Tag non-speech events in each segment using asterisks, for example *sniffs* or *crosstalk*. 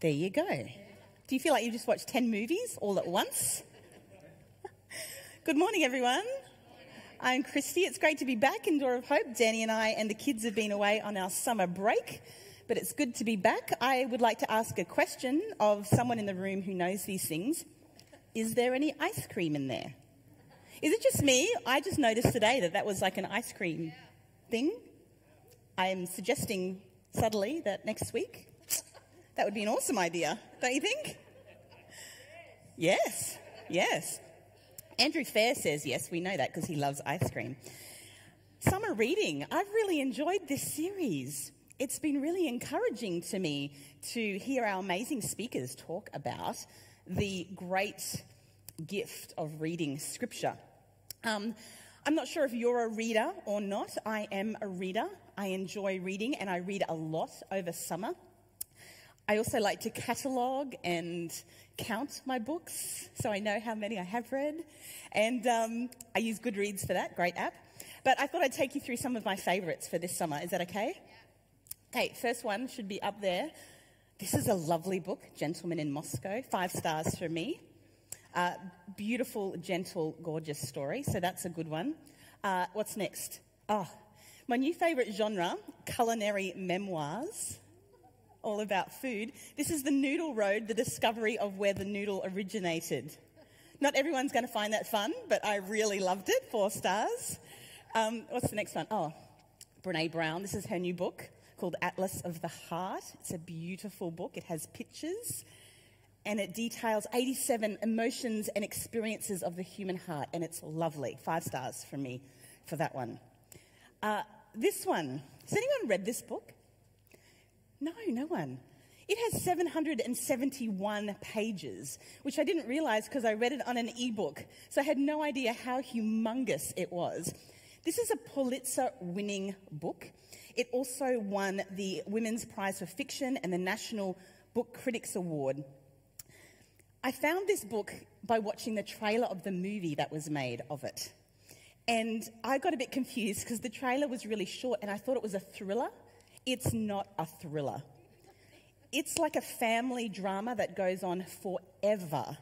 There you go. Do you feel like you just watched 10 movies all at once? Good morning, everyone. I'm Christy. It's great to be back in Door of Hope. Danny and I and the kids have been away on our summer break, but it's good to be back. I would like to ask a question of someone in the room who knows these things. Is there any ice cream in there? Is it just me? I just noticed today that that was like an ice cream thing. I am suggesting subtly that next week that would be an awesome idea, don't you think? Yes, yes. Andrew Fair says yes, we know that because he loves ice cream. Summer reading. I've really enjoyed this series. It's been really encouraging to me to hear our amazing speakers talk about the great gift of reading scripture. Um, I'm not sure if you're a reader or not. I am a reader. I enjoy reading and I read a lot over summer. I also like to catalogue and count my books so I know how many I have read. And um, I use Goodreads for that, great app. But I thought I'd take you through some of my favourites for this summer. Is that okay? Yeah. Okay, first one should be up there. This is a lovely book, Gentleman in Moscow. Five stars for me. Uh, beautiful, gentle, gorgeous story. So that's a good one. Uh, what's next? Oh, my new favourite genre, culinary memoirs all about food. This is the Noodle Road, the discovery of where the noodle originated. Not everyone's going to find that fun, but I really loved it. Four stars. Um, what's the next one? Oh, Brene Brown. This is her new book called Atlas of the Heart. It's a beautiful book. It has pictures and it details 87 emotions and experiences of the human heart, and it's lovely. Five stars from me for that one. Uh, this one. Has anyone read this book? No, no one. It has 771 pages, which I didn't realize because I read it on an ebook. So I had no idea how humongous it was. This is a Pulitzer winning book. It also won the Women's Prize for Fiction and the National Book Critics Award. I found this book by watching the trailer of the movie that was made of it. And I got a bit confused because the trailer was really short and I thought it was a thriller. It's not a thriller. It's like a family drama that goes on forever.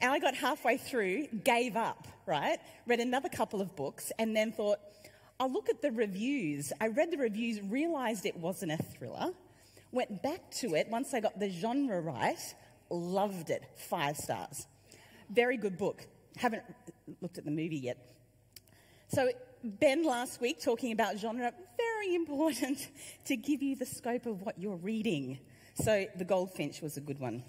And I got halfway through, gave up, right? Read another couple of books, and then thought, I'll look at the reviews. I read the reviews, realized it wasn't a thriller, went back to it once I got the genre right, loved it. Five stars. Very good book. Haven't looked at the movie yet. So, Ben last week talking about genre, very important *laughs* to give you the scope of what you're reading. So, The Goldfinch was a good one.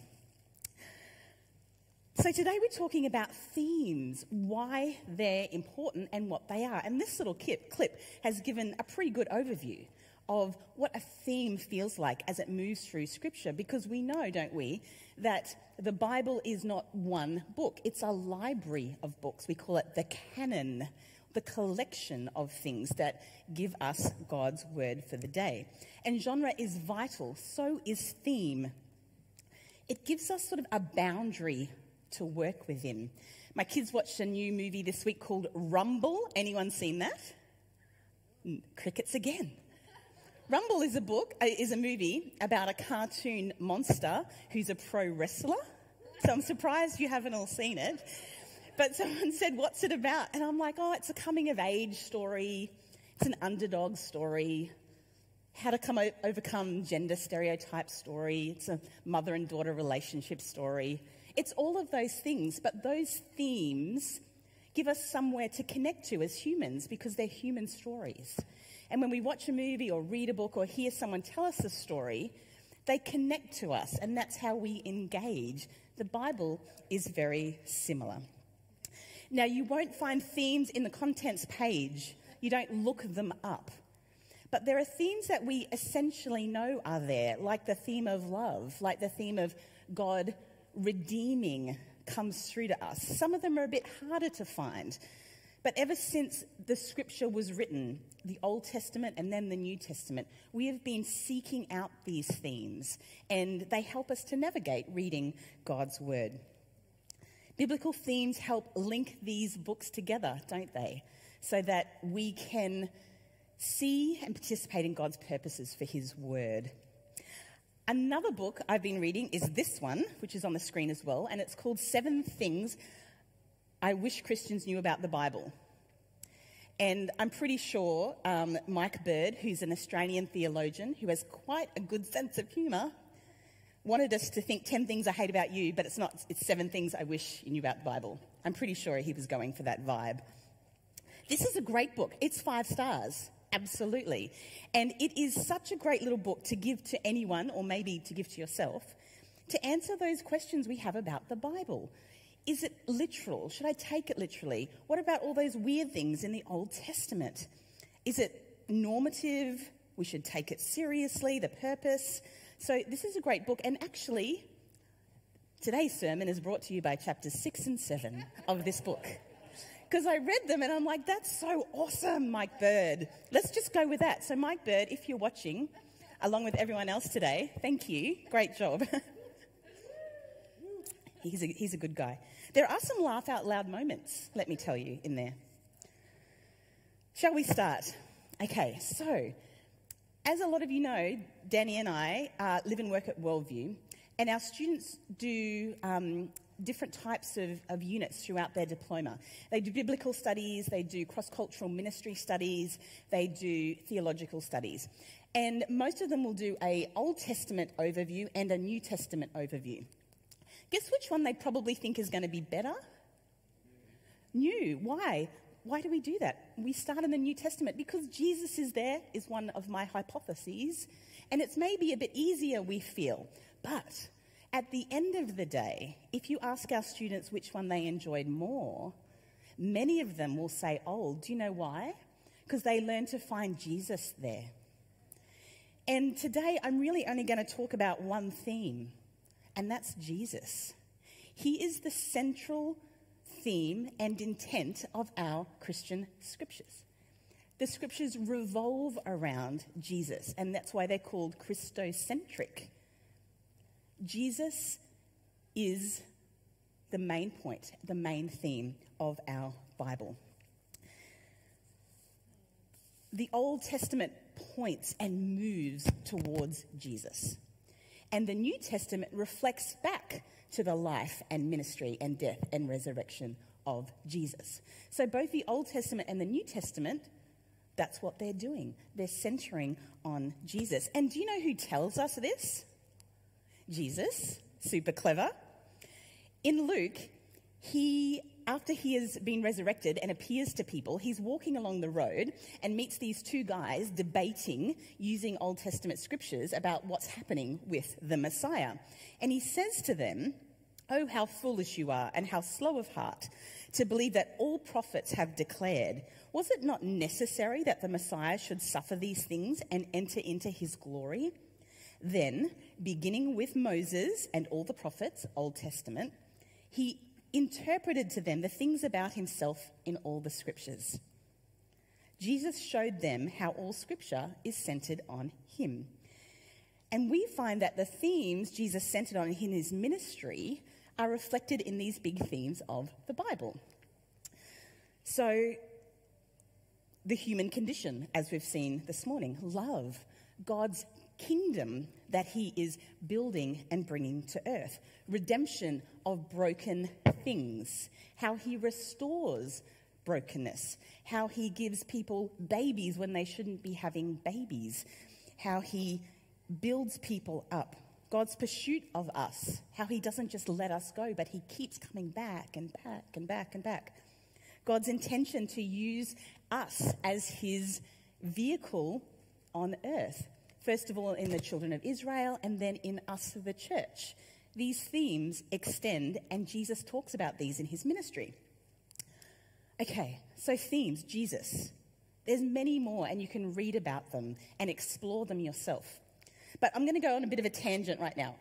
So, today we're talking about themes, why they're important and what they are. And this little clip, has given a pretty good overview of what a theme feels like as it moves through Scripture, because we know, don't we, that the Bible is not one book, it's a library of books. We call it the canon the collection of things that give us God's word for the day. And genre is vital, so is theme. It gives us sort of a boundary to work within. My kids watched a new movie this week called Rumble. Anyone seen that? Crickets again. Rumble is a book, uh, is a movie about a cartoon monster who's a pro wrestler. So I'm surprised you haven't all seen it. But someone *laughs* said, What's it about? And I'm like, Oh, it's a coming of age story, it's an underdog story, how to come o- overcome gender stereotype story, it's a mother and daughter relationship story. It's all of those things, but those themes give us somewhere to connect to as humans because they're human stories. And when we watch a movie or read a book or hear someone tell us a story, they connect to us, and that's how we engage. The Bible is very similar. Now, you won't find themes in the contents page, you don't look them up. But there are themes that we essentially know are there, like the theme of love, like the theme of God redeeming comes through to us. Some of them are a bit harder to find. But ever since the scripture was written, the Old Testament and then the New Testament, we have been seeking out these themes, and they help us to navigate reading God's word. Biblical themes help link these books together, don't they? So that we can see and participate in God's purposes for His Word. Another book I've been reading is this one, which is on the screen as well, and it's called Seven Things I Wish Christians Knew About the Bible. And I'm pretty sure um, Mike Bird, who's an Australian theologian who has quite a good sense of humour, wanted us to think 10 things I hate about you, but it's not, it's seven things I wish you knew about the Bible. I'm pretty sure he was going for that vibe. This is a great book. It's five stars, absolutely. And it is such a great little book to give to anyone, or maybe to give to yourself, to answer those questions we have about the Bible. Is it literal? Should I take it literally? What about all those weird things in the Old Testament? Is it normative? We should take it seriously, the purpose. So, this is a great book, and actually, today's sermon is brought to you by chapters six and seven of this book. Because I read them and I'm like, that's so awesome, Mike Bird. Let's just go with that. So, Mike Bird, if you're watching, along with everyone else today, thank you. Great job. *laughs* he's, a, he's a good guy. There are some laugh out loud moments, let me tell you, in there. Shall we start? Okay, so as a lot of you know, Danny and I uh, live and work at Worldview, and our students do um, different types of, of, units throughout their diploma. They do biblical studies, they do cross cultural ministry studies, they do theological studies. And most of them will do a Old Testament overview and a New Testament overview. Guess which one they probably think is going to be better? New. Why? Why do we do that? We start in the New Testament because Jesus is there, is one of my hypotheses, and it's maybe a bit easier, we feel. But at the end of the day, if you ask our students which one they enjoyed more, many of them will say old. Do you know why? Because they learn to find Jesus there. And today I'm really only going to talk about one theme, and that's Jesus. He is the central theme and intent of our Christian scriptures. The scriptures revolve around Jesus, and that's why they're called Christocentric. Jesus is the main point, the main theme of our Bible. The Old Testament points and moves towards Jesus. And the New Testament reflects back to the life and ministry and death and resurrection of Jesus. So both the Old Testament and the New Testament, that's what they're doing. They're centering on Jesus. And do you know who tells us this? Jesus, super clever. In Luke, he, after he has been resurrected and appears to people, he's walking along the road and meets these two guys debating using Old Testament scriptures about what's happening with the Messiah. And he says to them, Oh, how foolish you are, and how slow of heart to believe that all prophets have declared. Was it not necessary that the Messiah should suffer these things and enter into his glory? Then, beginning with Moses and all the prophets, Old Testament, he interpreted to them the things about himself in all the scriptures. Jesus showed them how all scripture is centered on him. And we find that the themes Jesus centered on in his ministry are reflected in these big themes of the Bible. So, the human condition, as we've seen this morning, love, God's kingdom that he is building and bringing to earth, redemption of broken things, how he restores brokenness, how he gives people babies when they shouldn't be having babies, how he builds people up. God's pursuit of us, how he doesn't just let us go, but he keeps coming back and back and back and back. God's intention to use us as his vehicle on earth first of all in the children of Israel and then in us, the church. These themes extend, and Jesus talks about these in his ministry. Okay, so themes, Jesus. There's many more, and you can read about them and explore them yourself. But I'm going to go on a bit of a tangent right now.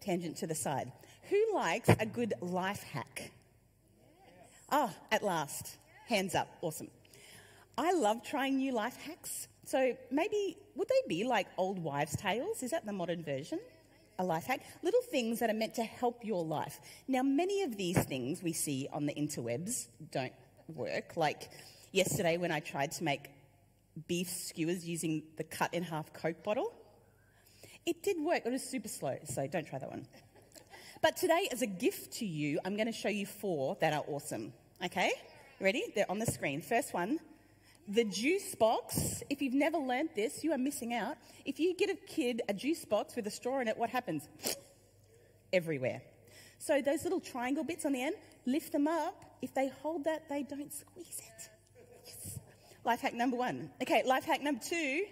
Tangent to the side. Who likes a good life hack? Ah, oh, at last. Hands up. Awesome. I love trying new life hacks. So maybe, would they be like old wives' tales? Is that the modern version? A life hack? Little things that are meant to help your life. Now, many of these things we see on the interwebs don't work. Like yesterday when I tried to make beef skewers using the cut in half Coke bottle. It did work, it was super slow, so don't try that one. But today, as a gift to you, I'm going to show you four that are awesome. Okay? Ready? They're on the screen. First one the juice box. If you've never learned this, you are missing out. If you get a kid a juice box with a straw in it, what happens? *sniffs* Everywhere. So those little triangle bits on the end, lift them up. If they hold that, they don't squeeze it. Yes. Life hack number one. Okay, life hack number two.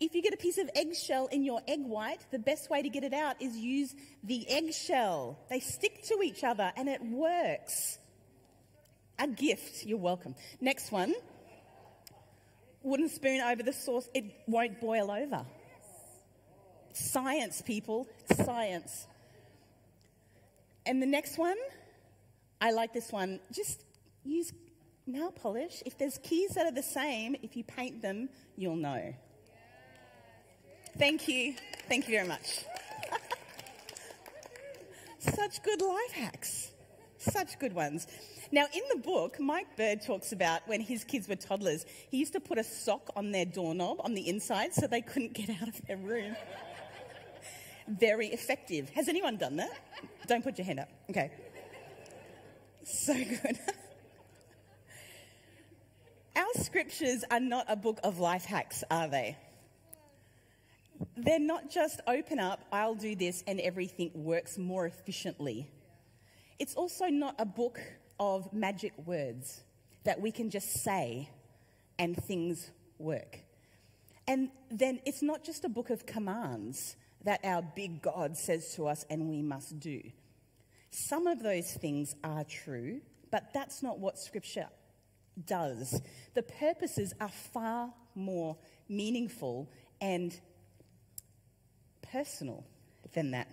If you get a piece of eggshell in your egg white, the best way to get it out is use the eggshell. They stick to each other and it works. A gift, you're welcome. Next one wooden spoon over the sauce, it won't boil over. Science, people, science. And the next one, I like this one. Just use nail polish. If there's keys that are the same, if you paint them, you'll know. Thank you. Thank you very much. *laughs* Such good life hacks. Such good ones. Now, in the book, Mike Bird talks about when his kids were toddlers, he used to put a sock on their doorknob on the inside so they couldn't get out of their room. Very effective. Has anyone done that? Don't put your hand up. Okay. So good. *laughs* Our scriptures are not a book of life hacks, are they? They're not just open up, I'll do this, and everything works more efficiently. It's also not a book of magic words that we can just say and things work. And then it's not just a book of commands that our big God says to us and we must do. Some of those things are true, but that's not what Scripture does. The purposes are far more meaningful and personal than that.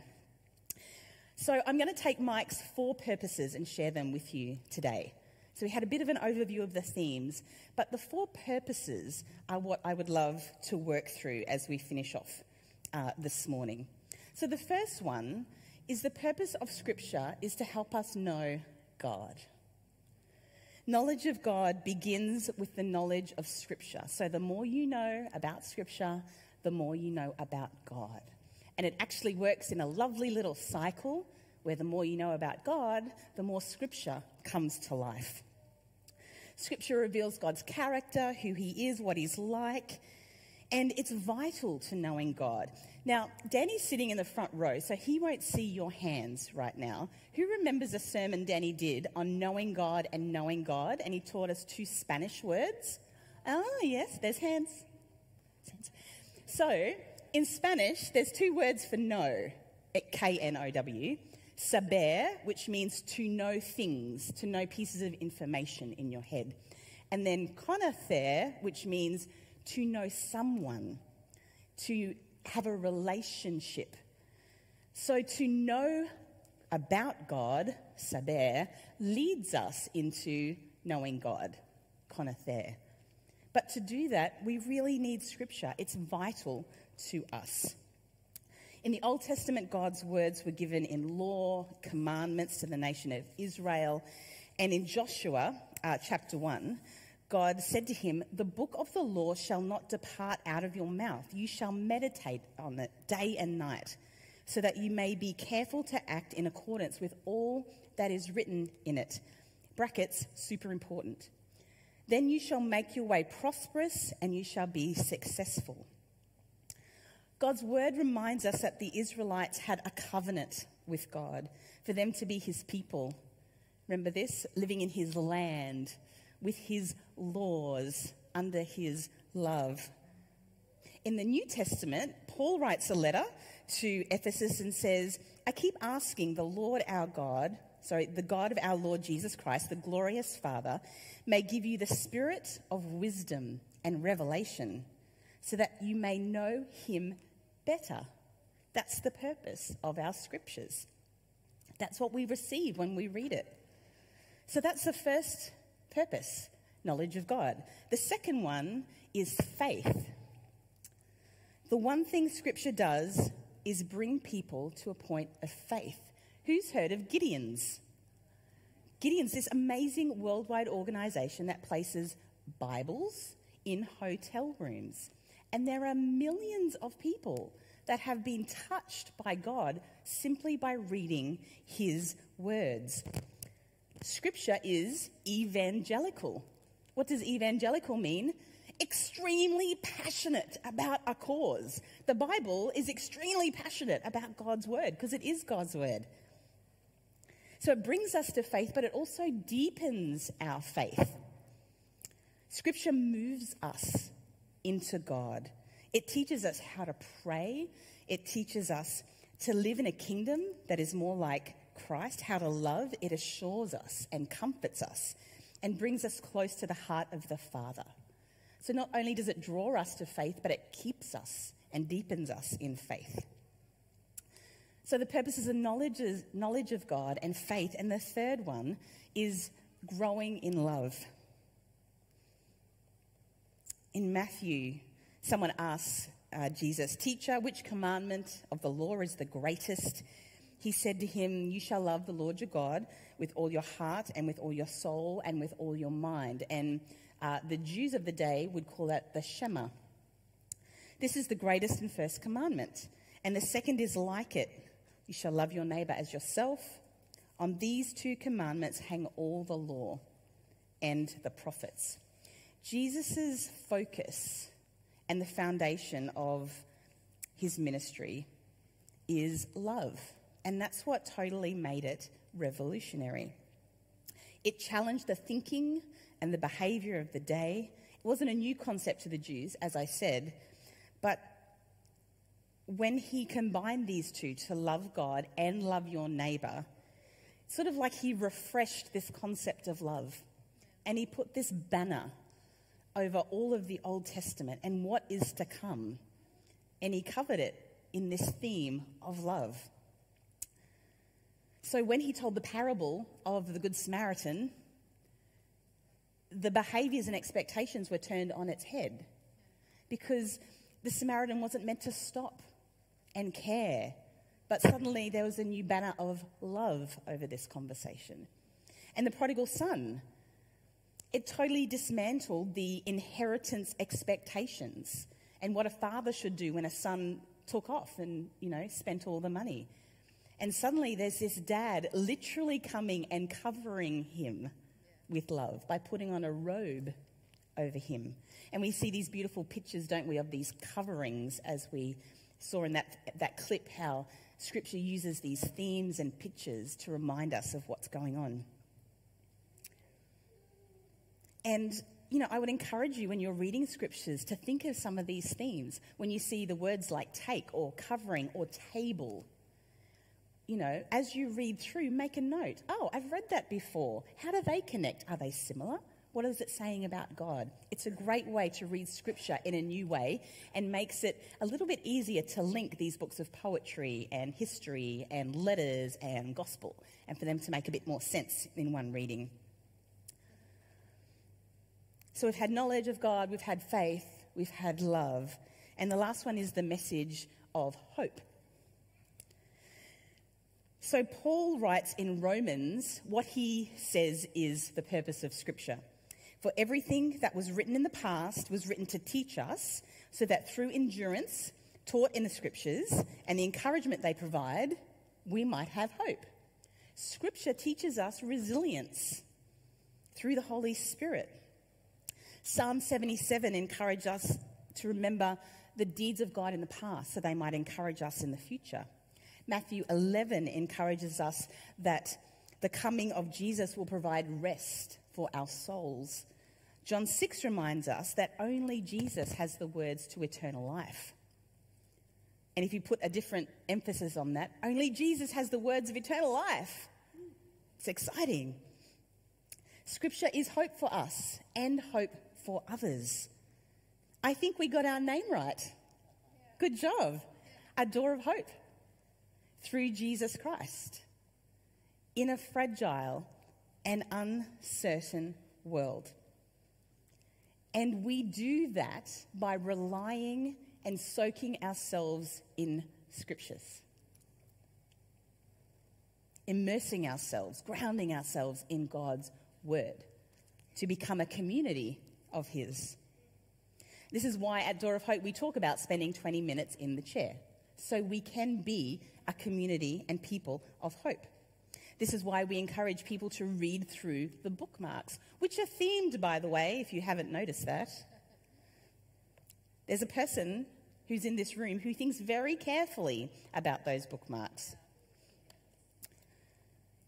So I'm going to take Mike's four purposes and share them with you today. So we had a bit of an overview of the themes, but the four purposes are what I would love to work through as we finish off uh, this morning. So the first one is the purpose of Scripture is to help us know God. Knowledge of God begins with the knowledge of Scripture. So the more you know about Scripture, the more you know about God. And it actually works in a lovely little cycle where the more you know about God, the more scripture comes to life. Scripture reveals God's character, who he is, what he's like, and it's vital to knowing God. Now, Danny's sitting in the front row, so he won't see your hands right now. Who remembers a sermon Danny did on knowing God and knowing God? And he taught us two Spanish words. Oh, yes, there's hands. So, in Spanish, there's two words for know, K N O W. Saber, which means to know things, to know pieces of information in your head. And then conocer, which means to know someone, to have a relationship. So to know about God, saber, leads us into knowing God, conocer. But to do that, we really need scripture. It's vital to us. In the Old Testament, God's words were given in law, commandments to the nation of Israel. And in Joshua uh, chapter 1, God said to him, The book of the law shall not depart out of your mouth. You shall meditate on it day and night, so that you may be careful to act in accordance with all that is written in it. Brackets, super important. Then you shall make your way prosperous and you shall be successful. God's word reminds us that the Israelites had a covenant with God for them to be his people. Remember this? Living in his land, with his laws, under his love. In the New Testament, Paul writes a letter to Ephesus and says, I keep asking the Lord our God, sorry, the God of our Lord Jesus Christ, the glorious Father, may give you the spirit of wisdom and revelation so that you may know him better. That's the purpose of our scriptures. That's what we receive when we read it. So that's the first purpose knowledge of God. The second one is faith. The one thing scripture does is bring people to a point of faith. Who's heard of Gideon's? Gideon's this amazing worldwide organization that places Bibles in hotel rooms. And there are millions of people that have been touched by God simply by reading His words. Scripture is evangelical. What does evangelical mean? Extremely passionate about a cause. The Bible is extremely passionate about God's word because it is God's word. So it brings us to faith, but it also deepens our faith. Scripture moves us into God. It teaches us how to pray. It teaches us to live in a kingdom that is more like Christ, how to love. It assures us and comforts us and brings us close to the heart of the Father. So not only does it draw us to faith, but it keeps us and deepens us in faith. So the purposes of knowledge, is knowledge of God and faith. And the third one is growing in love. In Matthew, someone asks uh, Jesus, Teacher, which commandment of the law is the greatest? He said to him, You shall love the Lord your God with all your heart and with all your soul and with all your mind. And uh, the Jews of the day would call that the Shema. This is the greatest and first commandment. And the second is like it you shall love your neighbor as yourself. On these two commandments hang all the law and the prophets. Jesus' focus and the foundation of his ministry is love. And that's what totally made it revolutionary. It challenged the thinking and the behavior of the day. It wasn't a new concept to the Jews, as I said, but when he combined these two to love God and love your neighbor, sort of like he refreshed this concept of love. And he put this banner over all of the Old Testament and what is to come. And he covered it in this theme of love. So when he told the parable of the Good Samaritan, the behaviors and expectations were turned on its head because the Samaritan wasn't meant to stop and care. But suddenly there was a new banner of love over this conversation. And the prodigal son, it totally dismantled the inheritance expectations and what a father should do when a son took off and, you know, spent all the money. And suddenly there's this dad literally coming and covering him with love by putting on a robe over him. And we see these beautiful pictures, don't we, of these coverings as we saw in that, that clip how Scripture uses these themes and pictures to remind us of what's going on. And, you know, I would encourage you when you're reading Scriptures to think of some of these themes. When you see the words like take or covering or table, you know, as you read through, make a note. Oh, I've read that before. How do they connect? Are they similar? What is it saying about God? It's a great way to read scripture in a new way and makes it a little bit easier to link these books of poetry and history and letters and gospel and for them to make a bit more sense in one reading. So we've had knowledge of God, we've had faith, we've had love, and the last one is the message of hope. So Paul writes in Romans what he says is the purpose of Scripture. For everything that was written in the past was written to teach us, so that through endurance taught in the scriptures and the encouragement they provide, we might have hope. Scripture teaches us resilience through the Holy Spirit. Psalm 77 encourages us to remember the deeds of God in the past so they might encourage us in the future. Matthew 11 encourages us that the coming of Jesus will provide rest for our souls. John 6 reminds us that only Jesus has the words to eternal life. And if you put a different emphasis on that, only Jesus has the words of eternal life. It's exciting. Scripture is hope for us and hope for others. I think we got our name right. Good job. A door of hope through Jesus Christ in a fragile and uncertain world. And we do that by relying and soaking ourselves in scriptures, immersing ourselves, grounding ourselves in God's word to become a community of His. This is why at Door of Hope we talk about spending 20 minutes in the chair. so we can be a community and people of hope. This is why we encourage people to read through the bookmarks, which are themed, by the way, if you haven't noticed that. There's a person who's in this room who thinks very carefully about those bookmarks.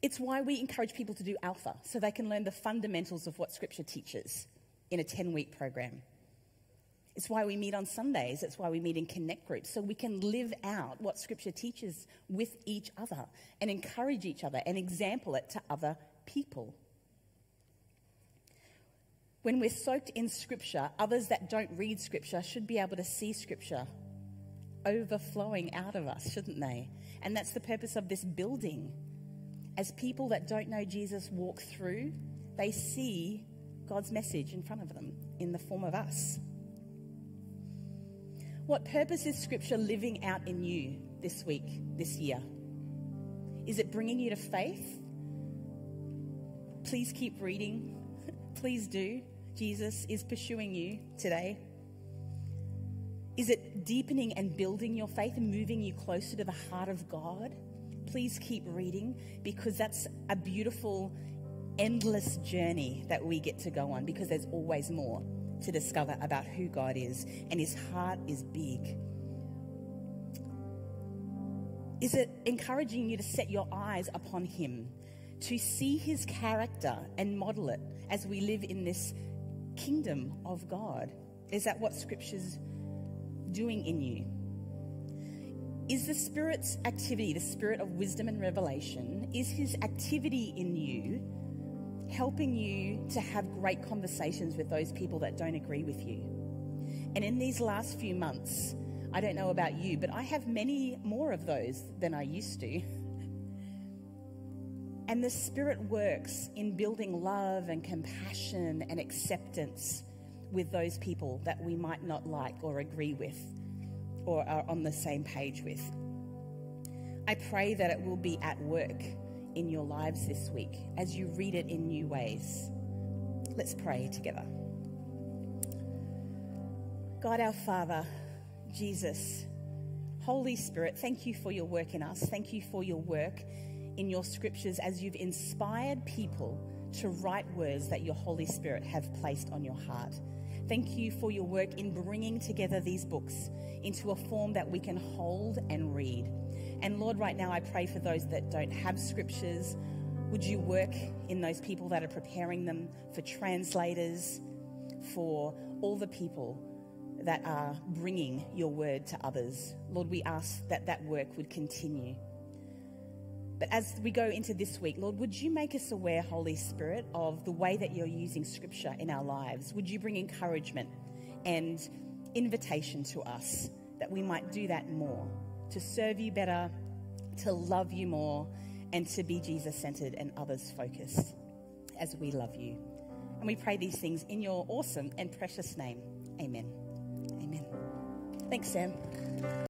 It's why we encourage people to do Alpha, so they can learn the fundamentals of what Scripture teaches in a 10 week program. It's why we meet on Sundays. It's why we meet in connect groups, so we can live out what Scripture teaches with each other and encourage each other and example it to other people. When we're soaked in Scripture, others that don't read Scripture should be able to see Scripture overflowing out of us, shouldn't they? And that's the purpose of this building as people that don't know Jesus walk through, they see God's message in front of them in the form of us. What purpose is Scripture living out in you this week, this year? Is it bringing you to faith? Please keep reading. *laughs* Please do. Jesus is pursuing you today. Is it deepening and building your faith and moving you closer to the heart of God? please keep reading because that's a beautiful, endless journey that we get to go on because there's always more to discover about who God is, and His heart is big. Is it encouraging you to set your eyes upon Him, to see His character and model it as we live in this kingdom of God? Is that what Scripture's doing in you? Is the Spirit's activity, the Spirit of wisdom and revelation, is His activity in you helping you to have great conversations with those people that don't agree with you? And in these last few months, I don't know about you, but I have many more of those than I used to. *laughs* And the Spirit works in building love and compassion and acceptance with those people that we might not like or agree with or are on the same page with. I pray that it will be at work in your lives this week as you read it in new ways. Let's pray together. God our Father, Jesus, Holy Spirit, thank you for your work in us. Thank you for your work in your scriptures as you've inspired people to write words that your Holy Spirit have placed on your heart. Thank you for your work in bringing together these books into a form that we can hold and read. And Lord, right now I pray for those that don't have scriptures. Would you work in those people that are preparing them, for translators, for all the people that are bringing your word to others? Lord, we ask that that work would continue. But as we go into this week, Lord, would you make us aware, Holy Spirit, of the way that you're using Scripture in our lives? Would you bring encouragement and invitation to us that we might do that more, to serve you better, to love you more, and to be Jesus centered and others focused as we love you. And we pray these things in your awesome and precious name. Amen. Amen. Thanks, Sam.